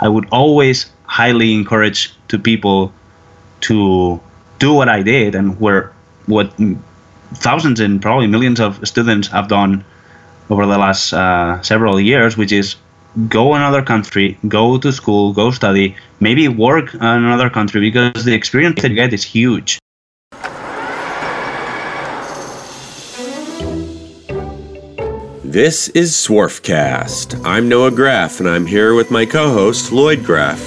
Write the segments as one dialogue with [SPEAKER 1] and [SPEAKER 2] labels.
[SPEAKER 1] I would always highly encourage to people to do what I did and where what thousands and probably millions of students have done over the last uh, several years, which is go another country, go to school, go study, maybe work in another country because the experience that you get is huge.
[SPEAKER 2] This is Swarfcast. I'm Noah Graff, and I'm here with my co host, Lloyd Graff.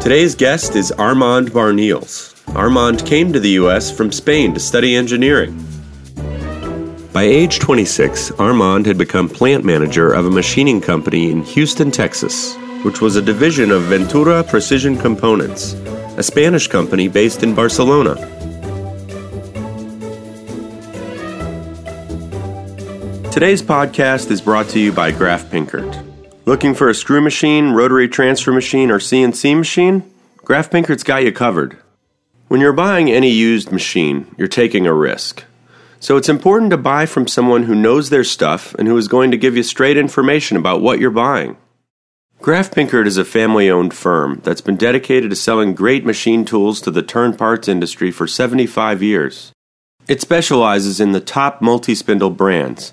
[SPEAKER 2] Today's guest is Armand Barniels. Armand came to the U.S. from Spain to study engineering. By age 26, Armand had become plant manager of a machining company in Houston, Texas, which was a division of Ventura Precision Components, a Spanish company based in Barcelona. Today's podcast is brought to you by Graff Pinkert. Looking for a screw machine, rotary transfer machine, or CNC machine? Graff Pinkert's got you covered. When you're buying any used machine, you're taking a risk. So it's important to buy from someone who knows their stuff and who is going to give you straight information about what you're buying. Graff Pinkert is a family owned firm that's been dedicated to selling great machine tools to the turn parts industry for 75 years. It specializes in the top multi spindle brands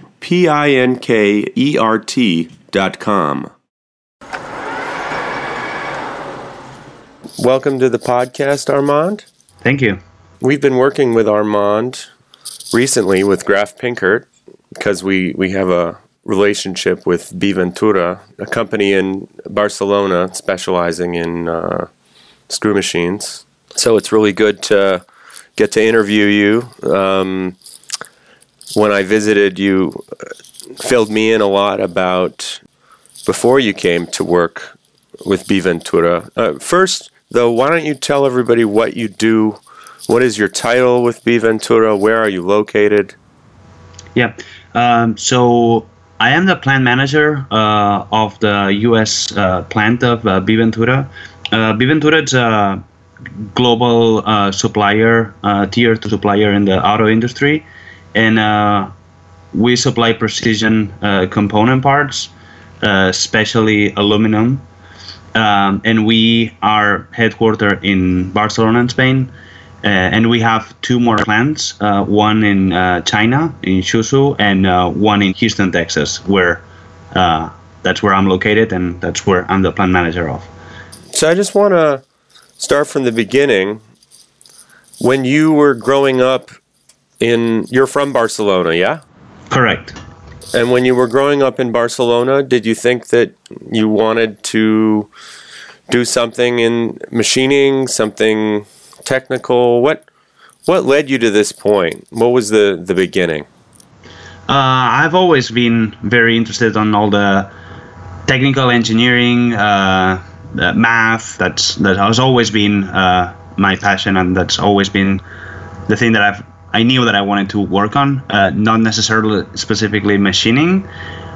[SPEAKER 2] P I N K E R T dot com. Welcome to the podcast, Armand.
[SPEAKER 1] Thank you.
[SPEAKER 2] We've been working with Armand recently with Graff Pinkert because we, we have a relationship with Biventura, a company in Barcelona specializing in uh, screw machines. So it's really good to get to interview you. Um, when I visited, you filled me in a lot about before you came to work with Biventura. Uh, first, though, why don't you tell everybody what you do? What is your title with Biventura? Where are you located?
[SPEAKER 1] Yeah. Um, so I am the plant manager uh, of the U.S. Uh, plant of uh, Biventura. Uh, Biventura is a global uh, supplier, uh, tier two supplier in the auto industry and uh, we supply precision uh, component parts, uh, especially aluminum. Um, and we are headquartered in Barcelona, Spain. Uh, and we have two more plants, uh, one in China, in Suzhou, and one in Houston, Texas, where that's where I'm located, and that's where I'm the plant manager of.
[SPEAKER 2] So I just want to start from the beginning. When you were growing up in you're from Barcelona, yeah?
[SPEAKER 1] Correct.
[SPEAKER 2] And when you were growing up in Barcelona, did you think that you wanted to do something in machining, something technical? What what led you to this point? What was the the beginning?
[SPEAKER 1] Uh, I've always been very interested on all the technical engineering, uh, math. That's that has always been uh, my passion, and that's always been the thing that I've I knew that I wanted to work on, uh, not necessarily specifically machining,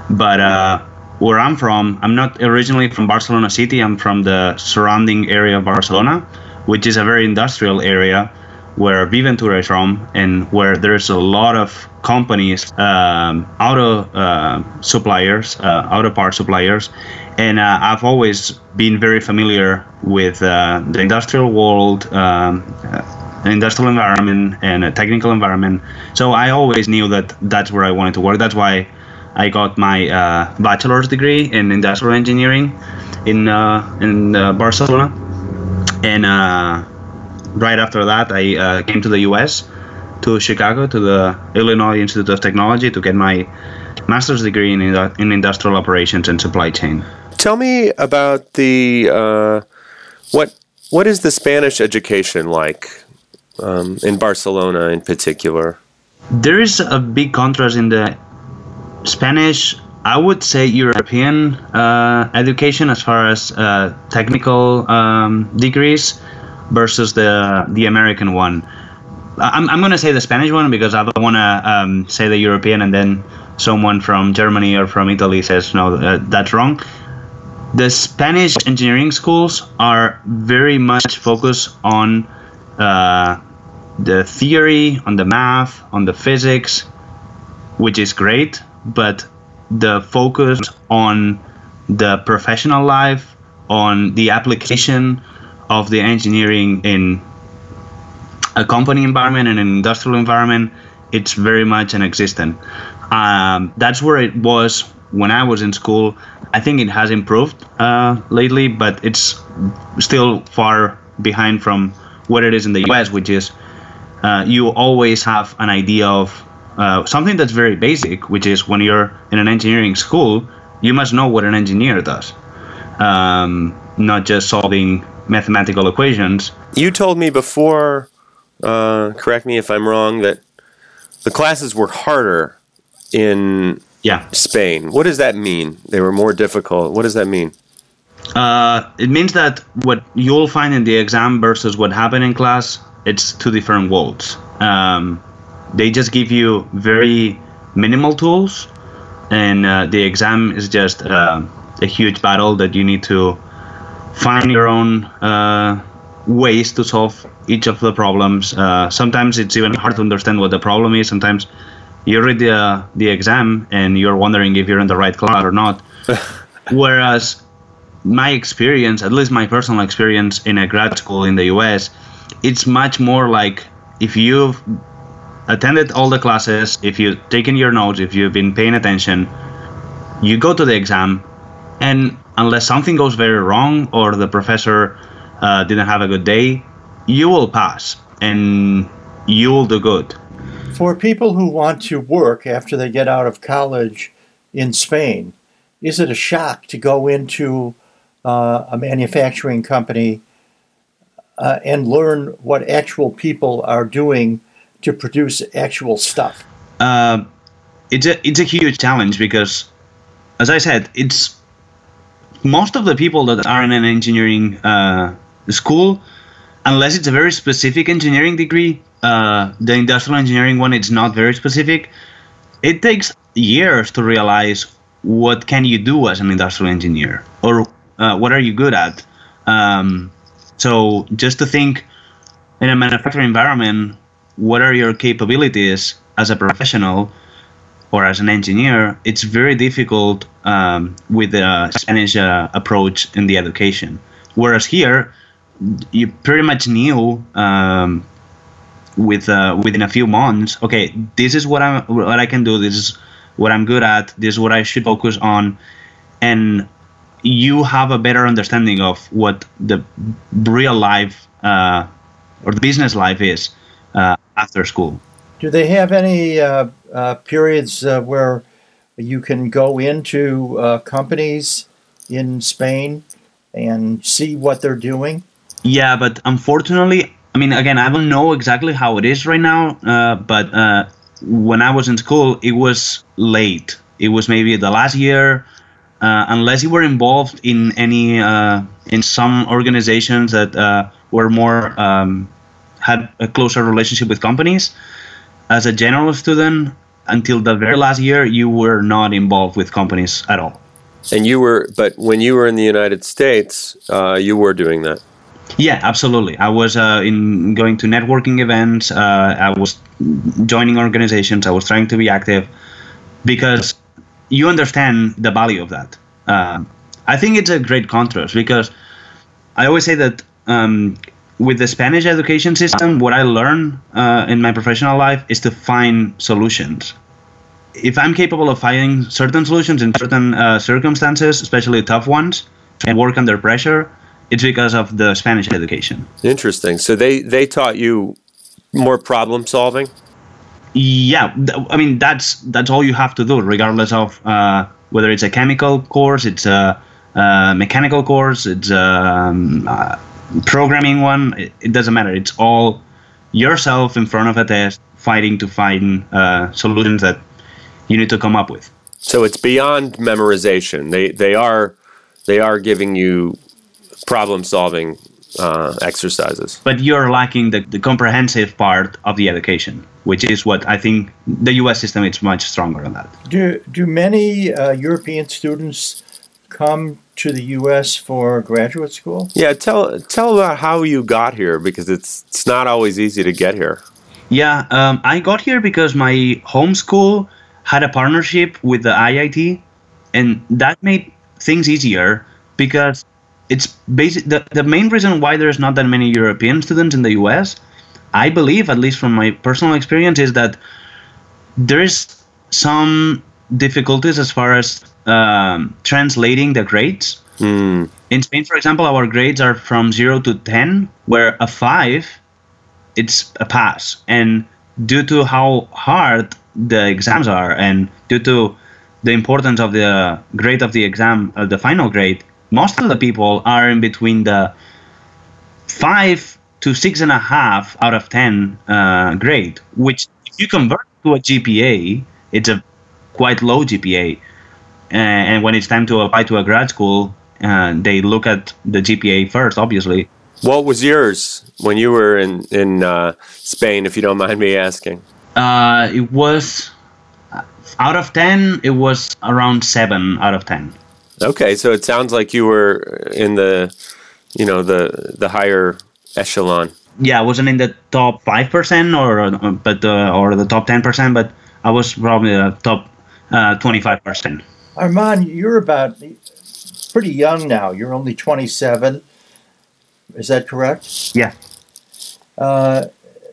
[SPEAKER 1] but uh, where I'm from, I'm not originally from Barcelona City. I'm from the surrounding area of Barcelona, which is a very industrial area where Biventura is from, and where there's a lot of companies, um, auto uh, suppliers, uh, auto part suppliers, and uh, I've always been very familiar with uh, the industrial world. Um, industrial environment and a technical environment. So I always knew that that's where I wanted to work. That's why I got my uh, bachelor's degree in industrial engineering in uh, in uh, Barcelona, and uh, right after that I uh, came to the U.S. to Chicago to the Illinois Institute of Technology to get my master's degree in in industrial operations and supply chain.
[SPEAKER 2] Tell me about the uh, what what is the Spanish education like? Um, in Barcelona in particular?
[SPEAKER 1] There is a big contrast in the Spanish I would say European uh, education as far as uh, technical um, degrees versus the the American one. I'm, I'm going to say the Spanish one because I don't want to um, say the European and then someone from Germany or from Italy says no uh, that's wrong. The Spanish engineering schools are very much focused on uh, the theory, on the math, on the physics, which is great, but the focus on the professional life, on the application of the engineering in a company environment and an industrial environment, it's very much inexistent. Um, that's where it was when I was in school. I think it has improved uh, lately, but it's still far behind from what it is in the US, which is uh, you always have an idea of uh, something that's very basic, which is when you're in an engineering school, you must know what an engineer does, um, not just solving mathematical equations.
[SPEAKER 2] You told me before, uh, correct me if I'm wrong, that the classes were harder in
[SPEAKER 1] yeah.
[SPEAKER 2] Spain. What does that mean? They were more difficult. What does that mean?
[SPEAKER 1] Uh, it means that what you'll find in the exam versus what happened in class, it's two different worlds. Um, they just give you very minimal tools, and uh, the exam is just uh, a huge battle that you need to find your own uh, ways to solve each of the problems. Uh, sometimes it's even hard to understand what the problem is. Sometimes you read the the exam and you're wondering if you're in the right class or not. Whereas my experience, at least my personal experience in a grad school in the US, it's much more like if you've attended all the classes, if you've taken your notes, if you've been paying attention, you go to the exam, and unless something goes very wrong or the professor uh, didn't have a good day, you will pass and you will do good.
[SPEAKER 3] For people who want to work after they get out of college in Spain, is it a shock to go into uh, a manufacturing company uh, and learn what actual people are doing to produce actual stuff?
[SPEAKER 1] Uh, it's a it's a huge challenge because, as I said, it's most of the people that are in an engineering uh, school, unless it's a very specific engineering degree, uh, the industrial engineering one it's not very specific. It takes years to realize what can you do as an industrial engineer or uh, what are you good at. Um, so just to think in a manufacturing environment, what are your capabilities as a professional or as an engineer? It's very difficult um, with the Spanish uh, approach in the education. Whereas here, you pretty much knew um, with uh, within a few months. Okay, this is what I what I can do. This is what I'm good at. This is what I should focus on, and you have a better understanding of what the real life uh, or the business life is uh, after school.
[SPEAKER 3] Do they have any uh, uh periods uh, where you can go into uh, companies in Spain and see what they're doing?
[SPEAKER 1] Yeah, but unfortunately, I mean, again, I don't know exactly how it is right now, but when I was in school, it was late. It was maybe the last year uh, unless you were involved in any uh, in some organizations that uh, were more um, had a closer relationship with companies. As a general student, until the very last year, you were not involved with companies at all.
[SPEAKER 2] And you were, but when you were in the United States, uh, you were doing that.
[SPEAKER 1] Yeah, absolutely. I was uh, in going to networking events. Uh, I was joining organizations. I was trying to be active because you understand the value of that. Uh, I think it's a great contrast because I always say that um, with the Spanish education system, what I learn uh, in my professional life is to find solutions. If I'm capable of finding certain solutions in certain uh, circumstances, especially tough ones, and work under pressure, it's because of the Spanish education.
[SPEAKER 2] Interesting. So they they taught you more problem solving
[SPEAKER 1] yeah i mean that's that's all you have to do regardless of uh, whether it's a chemical course it's a, a mechanical course it's a, um, a programming one it, it, doesn't matter it's all yourself in front of a test fighting to find uh, solutions that you need to come up with
[SPEAKER 2] So it's beyond memorization. They they are they are giving you problem solving uh, exercises.
[SPEAKER 1] But you're lacking the, the comprehensive part of the education, which is what I think the U.S. system is much stronger on that.
[SPEAKER 3] Do do many uh, European students come to the U.S. for graduate school?
[SPEAKER 2] Yeah, tell tell about how you got here because it's it's not always easy to get here.
[SPEAKER 1] Yeah, um, I got here because my home school had a partnership with the IIT, and that made things easier because it's basic. The, the main reason why there's not that many European students in the US, I believe, at least from my personal experience, is that there is some difficulties as far as um, translating the grades.
[SPEAKER 2] Mm.
[SPEAKER 1] In Spain, for example, our grades are from zero to ten, where a five, it's a pass, and due to how hard the exams are, and due to the importance of the grade of the exam, uh, the final grade, most of the people are in between the five to six and a half out of ten uh, grade, which if you convert to a GPA, it's a quite low GPA. Uh, and when it's time to apply to a grad school, uh, they look at the GPA first, obviously.
[SPEAKER 2] What was yours when you were in in uh, Spain, if you don't mind me asking?
[SPEAKER 1] Uh, it was out of ten. It was around seven out of ten.
[SPEAKER 2] Okay, so it sounds like you were in the, you know, the the higher echelon.
[SPEAKER 1] Yeah, I wasn't in the top five percent or uh, but uh, or the top ten percent, but I was probably the top twenty five percent.
[SPEAKER 3] Armand, you're about pretty young now. You're only 27. Is that correct?
[SPEAKER 1] Yeah.
[SPEAKER 3] Uh,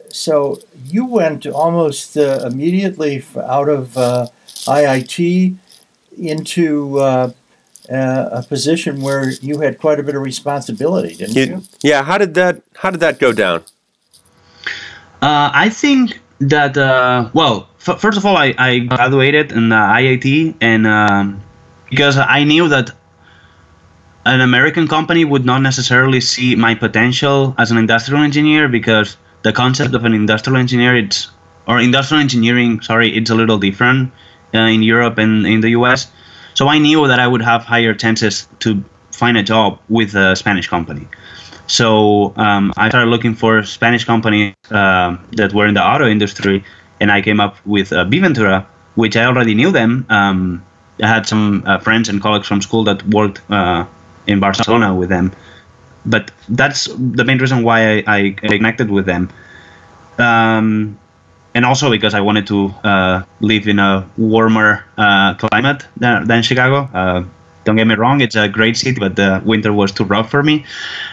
[SPEAKER 3] so you went almost uh, immediately out of uh, IIT into uh, uh, a position where you had quite a bit of responsibility, didn't you? you?
[SPEAKER 2] Yeah. How did that How did that go down?
[SPEAKER 1] Uh, I think that well, f- first of all, I, I graduated in IIT, and um, because I knew that an American company would not necessarily see my potential as an industrial engineer because the concept of an industrial engineer it's or industrial engineering sorry it's a little different uh, in Europe and in the US so I knew that I would have higher chances to find a job with a Spanish company so um, I started looking for Spanish companies uh, that were in the auto industry and I came up with uh, Biventura which I already knew them um, I had some uh, friends and colleagues from school that worked uh, in Barcelona with them. But that's the main reason why I, I connected with them. Um, and also because I wanted to uh, live in a warmer uh, climate than, than Chicago. Uh, don't get me wrong, it's a great city, but the winter was too rough for me.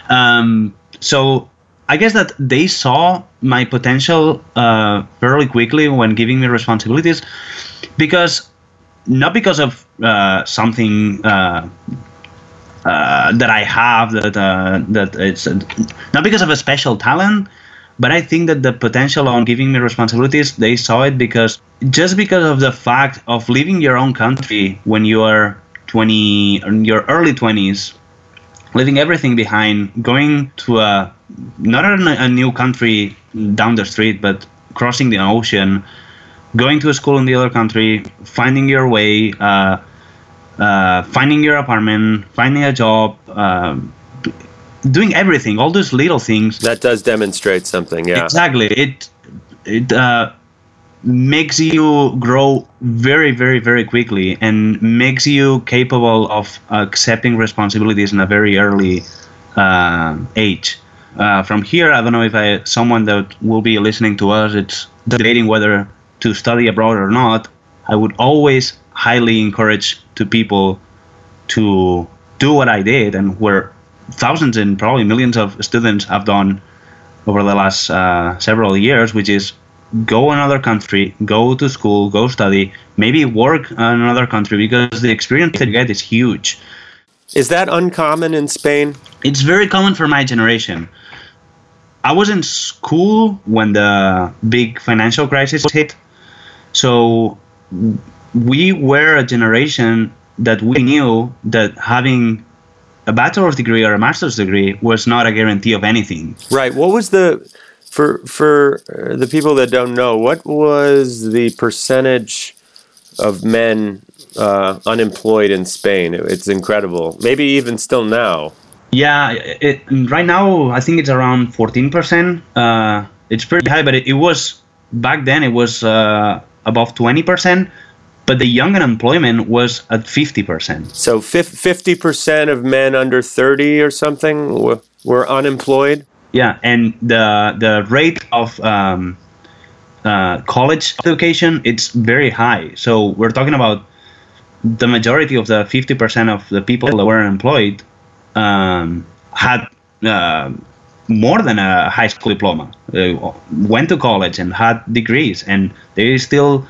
[SPEAKER 1] Um, so I guess that they saw my potential uh, fairly quickly when giving me responsibilities, because not because of uh, something uh, that I have that that it's not because of a special talent, but I think that the potential on giving me responsibilities they saw it because just because of the fact of leaving your own country when you are 20 in your early 20s leaving everything behind going to a not a, a new country down the street but crossing the ocean going to a school in the other country finding your way uh, uh, finding your apartment, finding a job, um, doing everything, all those little things.
[SPEAKER 2] That does demonstrate something, yeah.
[SPEAKER 1] Exactly. It it uh, makes you grow very, very, very quickly, and makes you capable of accepting responsibilities in a very early uh, age. Uh, from here, I don't know if I someone that will be listening to us, it's debating whether to study abroad or not. I would always highly encourage to people to do what I did and where thousands and probably millions of students have done over the last uh, several years, which is go another country, go to school, go study, maybe work in another country because the experience that you get is huge.
[SPEAKER 2] Is that uncommon in Spain?
[SPEAKER 1] It's very common for my generation. I was in school when the big financial crisis hit. So we were a generation that we knew that having a bachelor's degree or a master's degree was not a guarantee of anything.
[SPEAKER 2] Right. What was the for for uh, the people that don't know what was the percentage of men uh, unemployed in Spain. It's incredible. Maybe even still now.
[SPEAKER 1] Yeah, it, right now I think it's around 14%. Uh, it's pretty high, but it, it was back then it was uh, above 20%. But the young unemployment was at 50%.
[SPEAKER 2] So 50% of men under 30 or something were, unemployed?
[SPEAKER 1] Yeah, and the the rate of um, uh, college education it's very high. So we're talking about the majority of the 50% of the people that were employed um, had uh, more than a high school diploma, uh, went to college and had degrees, and they still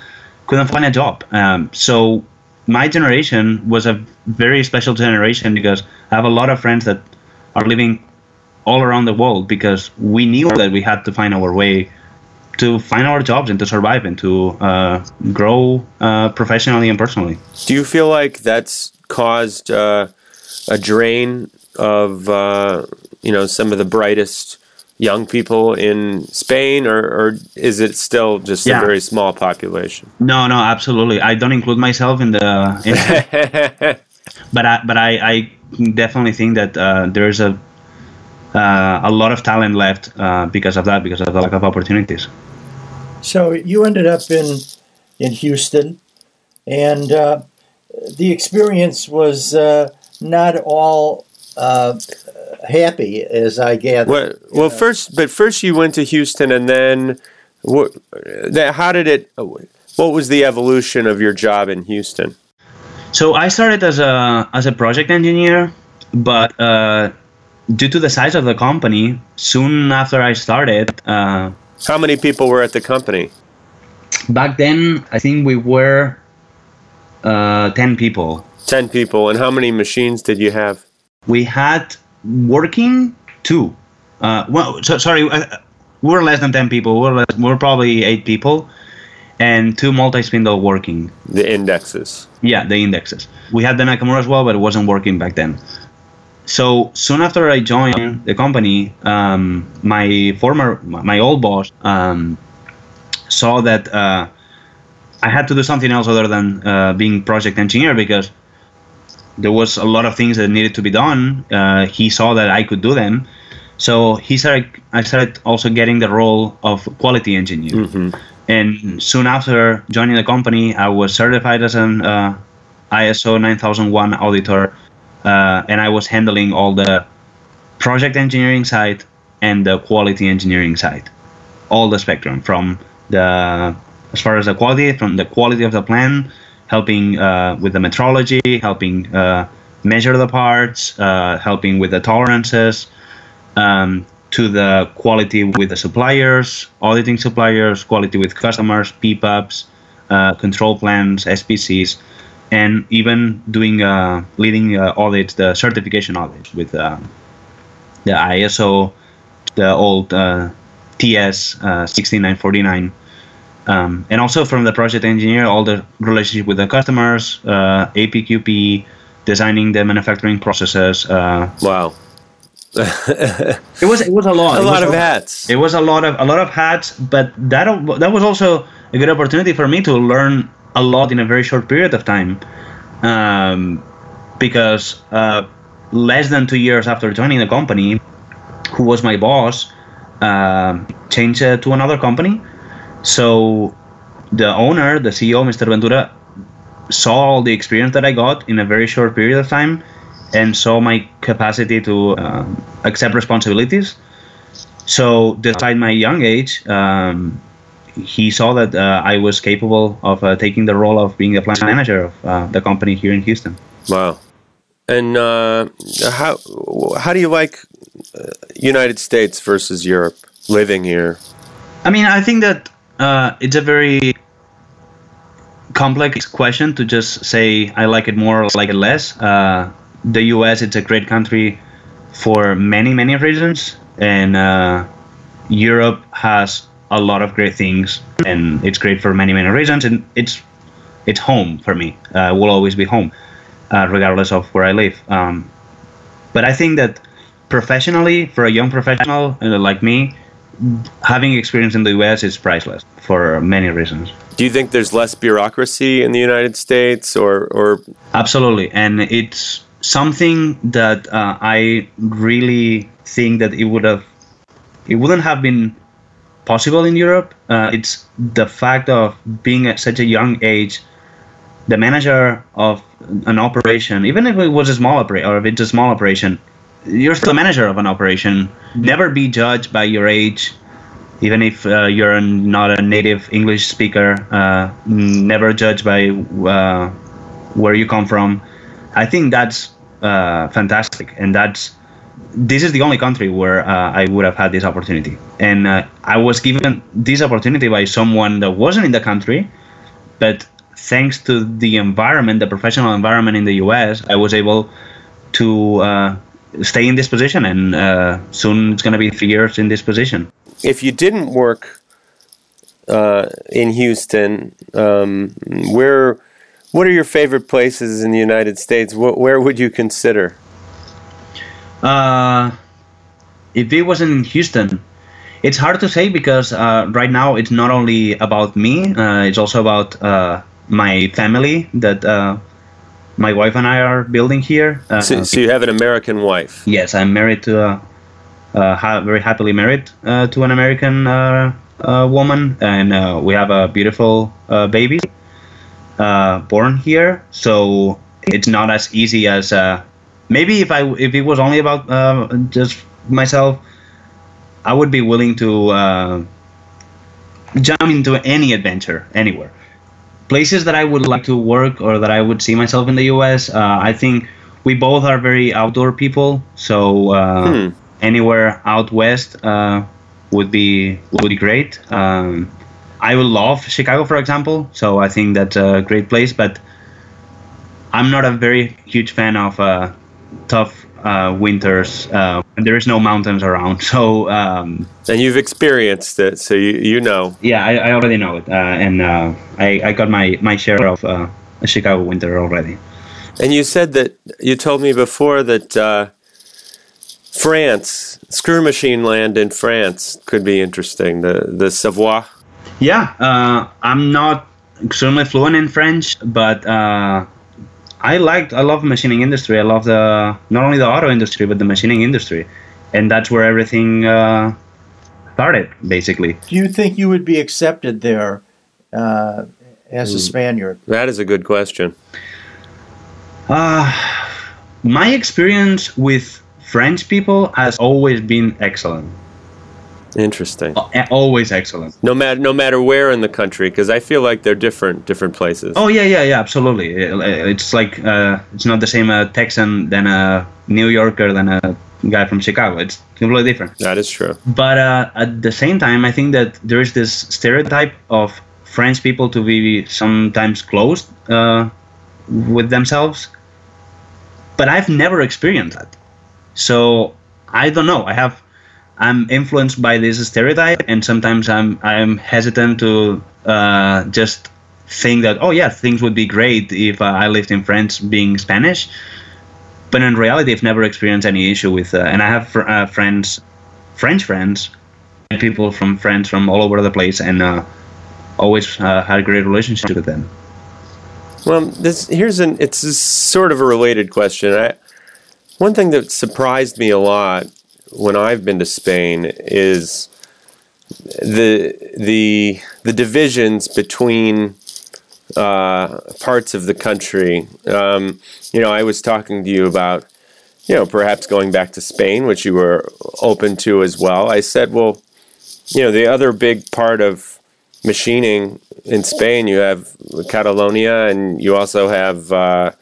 [SPEAKER 1] couldn't find a job. Um, so my generation was a very special generation because I have a lot of friends that are living all around the world because we knew that we had to find our way to find our jobs and to survive and to uh, grow uh, professionally and personally.
[SPEAKER 2] Do you feel like that's caused uh, a drain of uh, you know some of the brightest young people in Spain, or, or is it still just yeah. a very small population?
[SPEAKER 1] No, no, absolutely. I don't include myself in the. In but I, but I, I definitely think that uh, there's a uh, a lot of talent left because of that, because of the lack of opportunities.
[SPEAKER 3] So you ended up in in Houston, and uh, the experience was uh, not all uh, happy, as I gather.
[SPEAKER 2] Well, well, first, but first you went to Houston, and then what? How did it? What was the evolution of your job in Houston?
[SPEAKER 1] So I started as a as a project engineer, but uh, due to the size of the company, soon after I started uh,
[SPEAKER 2] how many people were at the company?
[SPEAKER 1] Back then, I think we were uh, 10 people.
[SPEAKER 2] 10 people. And how many machines did you have?
[SPEAKER 1] We had working two. Uh, well, so, sorry, uh, we're less than 10 people. We're less, we were probably eight people and two multi-spindle working.
[SPEAKER 2] The indexes.
[SPEAKER 1] Yeah, the indexes. We had the Nakamura as well, but it wasn't working back then. So soon after I joined the company, um, my former, my old boss, um, saw that uh, I had to do something else other than uh, being project engineer because there was a lot of things that needed to be done. Uh, he saw that I could do them, so he started. I started also getting the role of quality engineer. Mm-hmm. And soon after joining the company, I was certified as an uh, ISO 9001 auditor uh, and I was handling all the project engineering side and the quality engineering side, all the spectrum from the as far as the quality from the quality of the plan, helping uh, with the metrology, helping uh, measure the parts, uh, helping with the tolerances, um, to the quality with the suppliers, auditing suppliers, quality with customers, PPAPs, uh, control plans, SPCs and even doing uh, leading uh, audits, the certification audit with the ISO, the old TS 16949. Um, and also from the project engineer, all the relationship with the customers, uh, APQP, designing the manufacturing processes. Uh,
[SPEAKER 2] wow.
[SPEAKER 1] it was it was a lot.
[SPEAKER 2] A it lot of a, hats.
[SPEAKER 1] It was a lot of a lot of hats, but that that was also a good opportunity for me to learn a lot in a very short period of time um, because uh, less than two years after joining the company who was my boss uh, changed uh, to another company so the owner the ceo mr ventura saw all the experience that i got in a very short period of time and saw my capacity to uh, accept responsibilities so despite my young age um, he saw that uh, I was capable of uh, taking the role of being the plant manager of uh, the company here in Houston.
[SPEAKER 2] Wow. And uh, how how do you like uh, United States versus Europe living here?
[SPEAKER 1] I mean, I think that uh, it's a very complex question to just say I like it more or like it less. the U.S. it's a great country for many many reasons, and Europe has a lot of great things, and it's great for many many reasons. And it's it's home for me. Uh, will always be home, uh, regardless of where I live. Um, but I think that professionally, for a young professional uh, like me, having experience in the US is priceless for many reasons.
[SPEAKER 2] Do you think there's less bureaucracy in the United States, or or
[SPEAKER 1] Absolutely, and it's something that uh, I really think that it would have, it wouldn't have been possible in Europe. Uh, it's the fact of being at such a young age, the manager of an operation, even if it was a small operation or if it's a small operation, you're still a manager of an operation. Never be judged by your age, even if uh, you're not a native English speaker. Uh, never judged by uh, where you come from. I think that's uh, fantastic, and that's this is the only country where uh, I would have had this opportunity, and uh, I was given this opportunity by someone that wasn't in the country, but thanks to the environment, the professional environment in the U.S., I was able to uh, stay in this position, and uh, soon it's going to be three years in this position.
[SPEAKER 2] if you didn't work uh, in Houston, um, where what are your favorite places in the United States? Wh- where would you consider?
[SPEAKER 1] Uh, if it wasn't in Houston, it's hard to say because uh, right now it's not only about me, uh, it's also about uh, my family that uh, my wife and I are building here. Uh,
[SPEAKER 2] So, so you have an American wife.
[SPEAKER 1] yes, I'm married to a, uh, ha- very happily married uh, to an American uh, uh, woman, and uh, we have a beautiful uh, baby uh, born here. So it's not as easy as uh, maybe if I if it was only about uh, just myself, I would be willing to uh, jump into any adventure anywhere. Places that I would like to work or that I would see myself in the U.S. Uh, I think we both are very outdoor people, so uh,
[SPEAKER 2] Hmm.
[SPEAKER 1] anywhere out west uh, would be would be great. Um, I would love Chicago, for example. So I think that's a great place, but I'm not a very huge fan of uh, tough uh, winters. Uh, and there is no mountains around, so um,
[SPEAKER 2] And you've experienced it, so you, you know.
[SPEAKER 1] yeah, I, I already know it, uh, and uh, I, I got my, my share of uh, a Chicago winter already.
[SPEAKER 2] And you said that you told me before that uh, France, screw machine land in France, could be interesting. The the Savoie.
[SPEAKER 1] Yeah, uh, I'm not extremely fluent in French, but uh, I liked, I love machining industry. I love the not only the auto industry but the machining industry, and that's where everything uh, started, basically.
[SPEAKER 3] Do you think you would be accepted there uh, as a
[SPEAKER 2] Hmm.
[SPEAKER 3] Spaniard?
[SPEAKER 2] That is a good question.
[SPEAKER 1] Uh, my experience with French people has always been excellent,
[SPEAKER 2] Interesting.
[SPEAKER 1] Uh, always excellent.
[SPEAKER 2] No matter no matter where in the country, because I feel like they're different different places.
[SPEAKER 1] Oh yeah, yeah, yeah, absolutely. It- It's like uh, it's not the same a Texan than a New Yorker than a guy from Chicago. It's completely different.
[SPEAKER 2] That is true.
[SPEAKER 1] But uh, at the same time, I think that there is this stereotype of French people to be sometimes closed uh, with themselves. But I've never experienced that, so I don't know. I have. I'm influenced by this stereotype, and sometimes I'm I'm hesitant to uh, just think that oh yeah things would be great if uh, I lived in France being Spanish, but in reality I've never experienced any issue with uh, and I have fr- uh, friends, French friends, people from France from all over the place, and uh, always uh, had great relationship with them.
[SPEAKER 2] Well, this here's an it's sort of a related question. I, one thing that surprised me a lot when I've been to Spain is the the the divisions between uh, parts of the country. Um, you know, I was talking to you about you know perhaps going back to Spain, which you were open to as well. I said, well, you know, the other big part of machining in Spain, you have Catalonia, and you also have uh,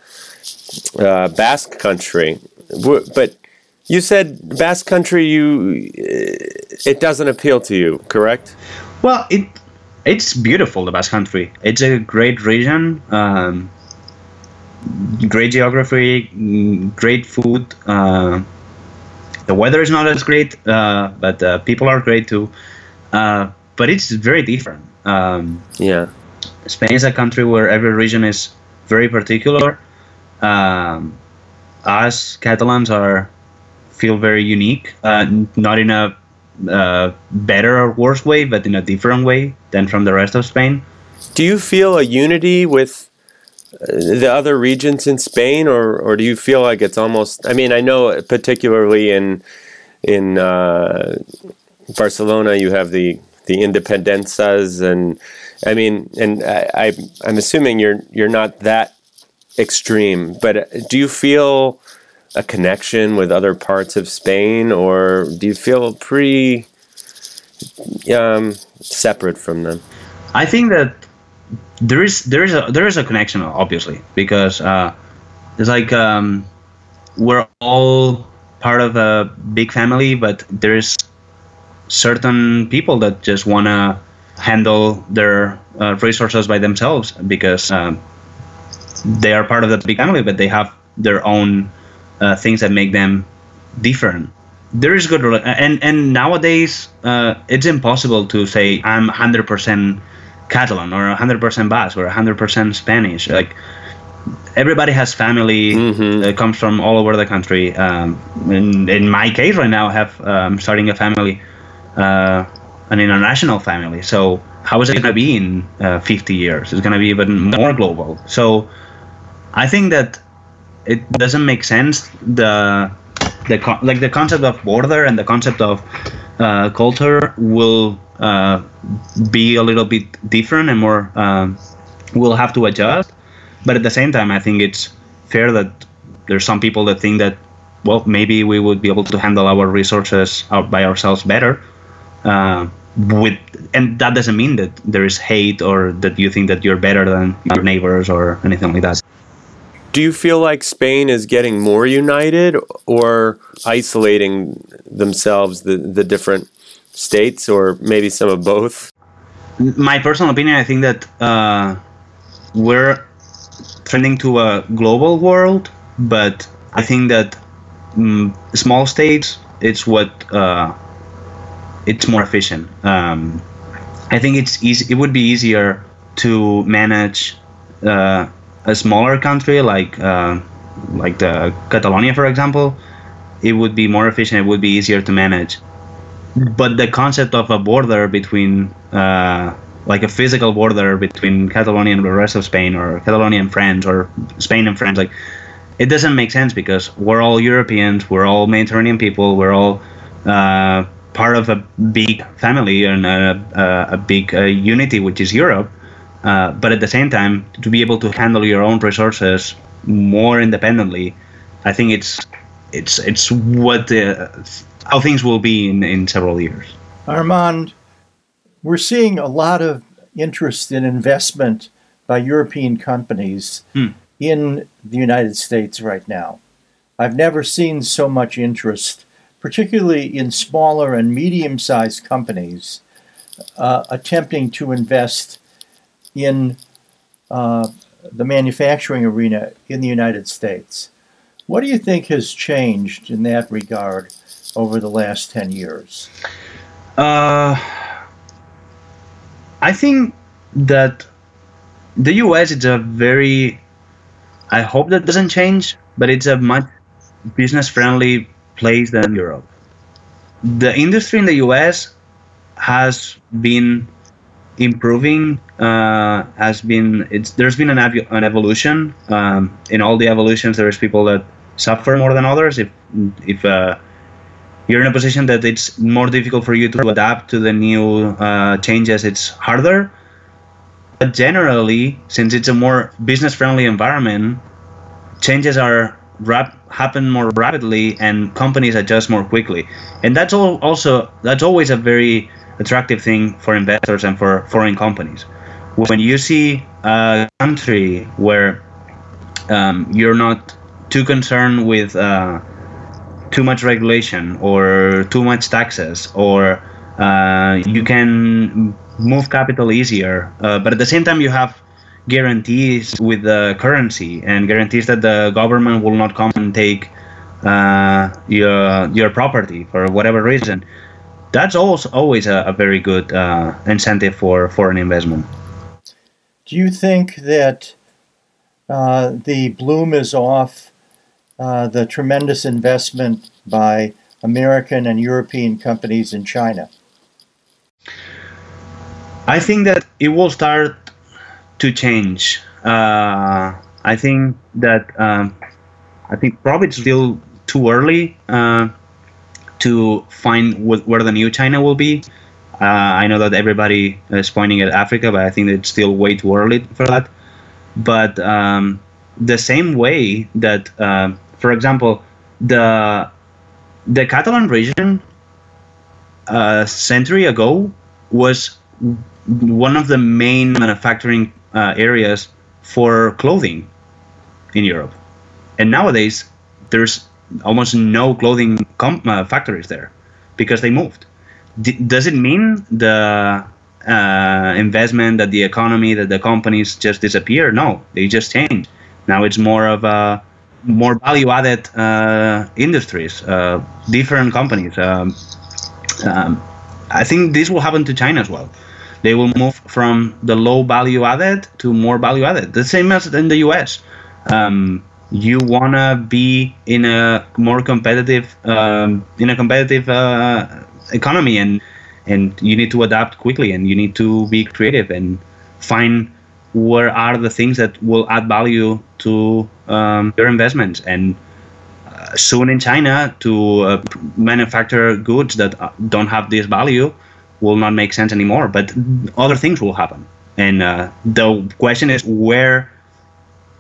[SPEAKER 2] uh, Basque Country. But you said Basque Country, you it doesn't appeal to you, correct?
[SPEAKER 1] Well, it it's beautiful, the Basque Country. It's a great region, um, great geography, great food. Uh, the weather is not as great, uh, but uh, people are great too. Uh, but it's very different. Um,
[SPEAKER 2] Yeah.
[SPEAKER 1] Spain is a country where every region is very particular. Um, us Catalans are feel very unique, uh, not in a uh, better or worse way, but in a different way than from the rest of Spain.
[SPEAKER 2] Do you feel a unity with uh, the other regions in Spain, or, or do you feel like it's almost? I mean, I know particularly in in uh, Barcelona, you have the the Independenzas, and I mean, and I, I I'm assuming you're you're not that extreme, but do you feel a connection with other parts of Spain, or do you feel pretty um, separate from them?
[SPEAKER 1] I think that there is there is a there is a connection, obviously, because uh, it's like um, we're all part of a big family, but there is certain people that just want to handle their uh, resources by themselves because um, they are part of the big family, but they have their own uh, things that make them different. There is good, and and nowadays uh, it's impossible to say I'm 100% Catalan or 100% Basque or 100% Spanish. Like everybody has family mm-hmm. that comes from all over the country. Um, in, in my case, right now, I have um, starting a family, uh, an international family. So how is it going to be in uh, 50 years? It's going to be even more global. So I think that it doesn't make sense the the like the concept of border and the concept of uh, culture will uh, be a little bit different and more uh, we'll have to adjust. But at the same time i think it's fair that there's some people that think that well maybe we would be able to handle our resources out by ourselves better uh, with and that doesn't mean that there is hate or that you think that you're better than your neighbors or anything like that
[SPEAKER 2] do you feel like Spain is getting more united or isolating themselves, the, the different states, or maybe some of both?
[SPEAKER 1] My personal opinion, I think that uh, we're trending to a global world, but I think that mm, small states, it's what uh, it's more efficient. Um, I think it's easy. It would be easier to manage uh, a smaller country like uh, like the Catalonia, for example, it would be more efficient. It would be easier to manage. But the concept of a border between, uh, like a physical border between Catalonia and the rest of Spain, or Catalonia and France, or Spain and France, like it doesn't make sense because we're all Europeans, we're all Mediterranean people, we're all uh, part of a big family and a, a, a big uh, unity, which is Europe. Uh, but at the same time, to be able to handle your own resources more independently, I think it's it's it's what the, how things will be in, in several years.
[SPEAKER 3] Armand, we're seeing a lot of interest in investment by European companies hmm. in the United States right now. I've never seen so much interest, particularly in smaller and medium sized companies, uh, attempting to invest in uh, the manufacturing arena in the United States. What do you think has changed in that regard over the last 10 years?
[SPEAKER 1] Uh, I think that the US is a very, I hope that doesn't change, but it's a much business friendly place than Europe. The industry in the US has been improving uh, has been it's there's been an, ev- an evolution. Um, in all the evolutions there's people that suffer more than others. If if uh, you're in a position that it's more difficult for you to adapt to the new uh, changes it's harder. But generally since it's a more business friendly environment changes are rap- happen more rapidly and companies adjust more quickly. And that's all also that's always a very attractive thing for investors and for foreign companies. When you see a country where um, you're not too concerned with uh, too much regulation or too much taxes, or uh, you can move capital easier, uh, but at the same time you have guarantees with the currency and guarantees that the government will not come and take uh, your your property for whatever reason that's also always a, a very good uh, incentive for foreign investment.
[SPEAKER 3] Do you think that uh, the bloom is off uh, the tremendous investment by American and European companies in China?
[SPEAKER 1] I think that it will start to change. Uh, I think that um, I think probably it's still too early uh, to find wh- where the new China will be. Uh, I know that everybody is pointing at Africa, but I think it's still way too early for that. But um, the same way that, uh, for example, the the Catalan region a century ago was one of the main manufacturing uh, areas for clothing in Europe, and nowadays there's almost no clothing uh, factories there because they moved. D- does it mean the uh, investment that the economy that the companies just disappear? No, they just change. Now it's more of a more value-added uh, industries, uh, different companies. Um, um, I think this will happen to China as well. They will move from the low value added to more value added. The same as in the US. Um, you wanna be in a more competitive um, in a competitive uh, economy, and and you need to adapt quickly, and you need to be creative and find where are the things that will add value to um, your investments. And uh, soon in china to uh, manufacture goods that uh, don't have this value will not make sense anymore but other things will happen. And uh, the question is where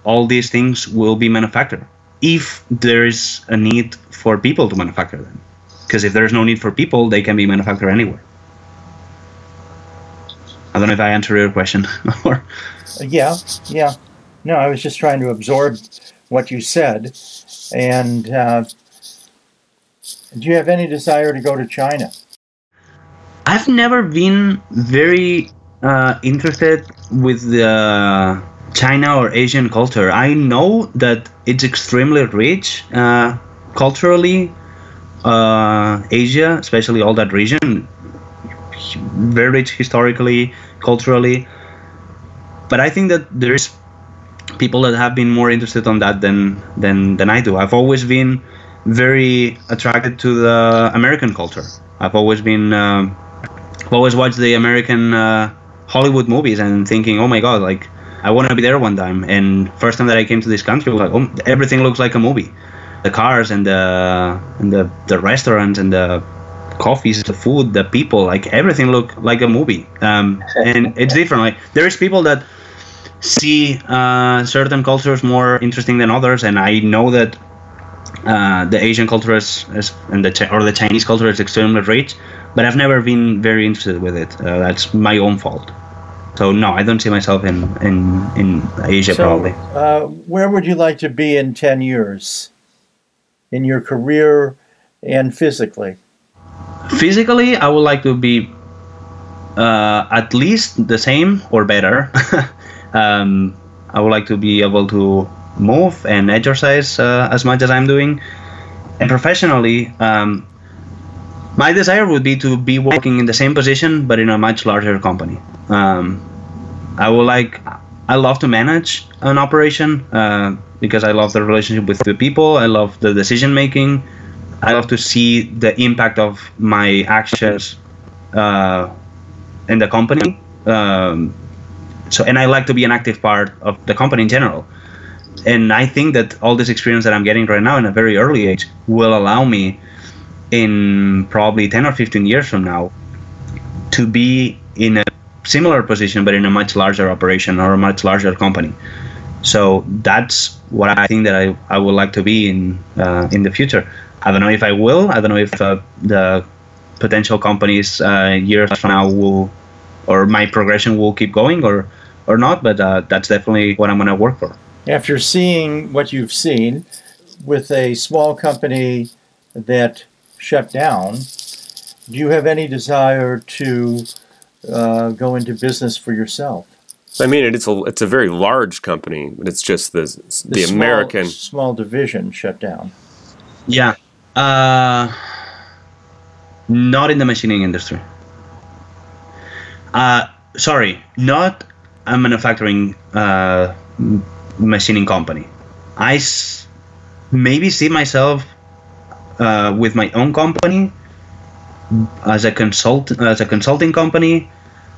[SPEAKER 1] all these things will be manufactured if there is a need for people to manufacture them because if there's no need for people they can be manufactured anywhere i don't know if i answered your question or
[SPEAKER 3] yeah, yeah. No, I was just trying to absorb what you said. And uh, do you have any desire to go to China?
[SPEAKER 1] I've never been very uh, interested with the China or Asian culture. I know that it's extremely rich uh, culturally. Uh, Asia, especially all that region, very rich historically, culturally but I think that there's people that have been more interested on that than than than I do. I've always been very attracted to the American culture. I've always been uh, always watched the American uh, Hollywood movies and thinking, oh my god, like I want to be there one time. And first time that I came to this country, like, oh, everything looks like a movie. The cars and the and the, the restaurants and the coffees, the food, the people, like everything look like a movie. Um, and it's different. Like there is people that see uh, certain cultures more interesting than others, and I know that uh, the Asian culture is, is and the or the Chinese culture is extremely rich, but I've never been very interested with it. Uh, that's my own fault. So no, I don't see myself in in in Asia
[SPEAKER 3] so,
[SPEAKER 1] probably.
[SPEAKER 3] Uh, where would you like to be in ten years, in your career and physically?
[SPEAKER 1] Physically, I would like to be uh, at least the same or better um, I would like to be able to move and exercise uh, as much as I'm doing. And professionally, um, my desire would be to be working in the same position but in a much larger company. Um, I would like, I love to manage an operation uh, because I love the relationship with the people. I love the decision making. I love to see the impact of my actions uh, in the company. Um, so and i like to be an active part of the company in general and i think that all this experience that i'm getting right now in a very early age will allow me in probably 10 or 15 years from now to be in a similar position but in a much larger operation or a much larger company. So that's what i think that i, I would like to be in uh, in the future. I don't know if i will. I don't know if uh, the potential companies uh, years from now will or my progression will keep going or or not, but uh, that's definitely what I'm going to work for.
[SPEAKER 3] After seeing what you've seen with a small company that shut down, do you have any desire to uh, go into business for yourself?
[SPEAKER 2] I mean, it's a it's a very large company, but it's just the the, the small, American
[SPEAKER 3] small division shut down.
[SPEAKER 1] Yeah, uh, not in the machining industry. Uh, sorry, not a manufacturing uh, machining company. I s- maybe see myself uh, with my own company as a consult as a consulting company,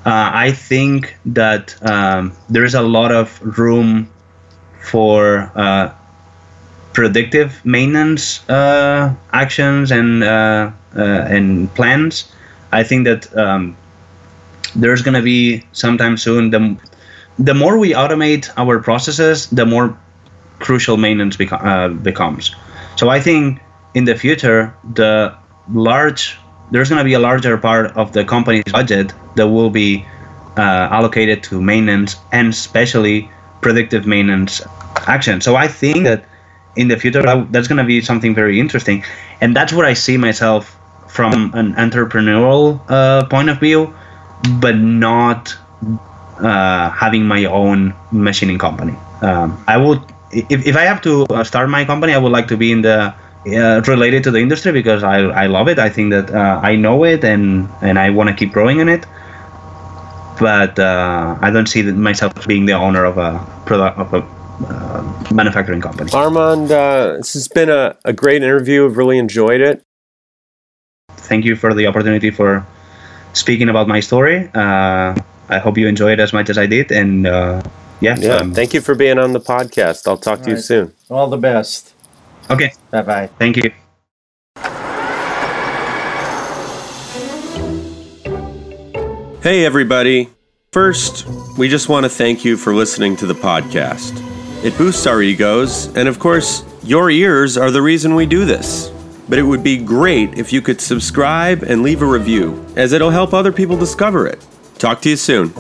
[SPEAKER 1] uh, I think that um, there is a lot of room for uh, predictive maintenance uh, actions and uh, uh, and plans. I think that um, there's going to be sometime soon the the more we automate our processes, the more crucial maintenance beco- uh, becomes. So I think in the future, the large there's going to be a larger part of the company's budget that will be uh, allocated to maintenance and especially predictive maintenance action. So I think that in the future that's going to be something very interesting, and that's where I see myself from an entrepreneurial uh, point of view, but not uh, having my own machining company. Um, I would, if, if I have to uh, start my company, I would like to be in the uh, related to the industry because I, I love it. I think that uh, I know it and and I want to keep growing in it. But uh, I don't see myself being the owner of a product of a uh, manufacturing company.
[SPEAKER 2] Armand, uh, this has been a, a great interview. I've really enjoyed it.
[SPEAKER 1] Thank you for the opportunity for speaking about my story. Uh, I hope you enjoy it as much as I did. And uh, yeah,
[SPEAKER 2] Yeah,
[SPEAKER 1] um,
[SPEAKER 2] thank you for being on the podcast. I'll talk to you
[SPEAKER 3] right.
[SPEAKER 2] soon.
[SPEAKER 3] All the best.
[SPEAKER 1] Okay.
[SPEAKER 3] Bye bye.
[SPEAKER 1] Thank you.
[SPEAKER 2] Hey, everybody. First, we just want to thank you for listening to the podcast. It boosts our egos, and of course, your ears are the reason we do this. But it would be great if you could subscribe and leave a review, as it'll help other people discover it. Talk to you soon.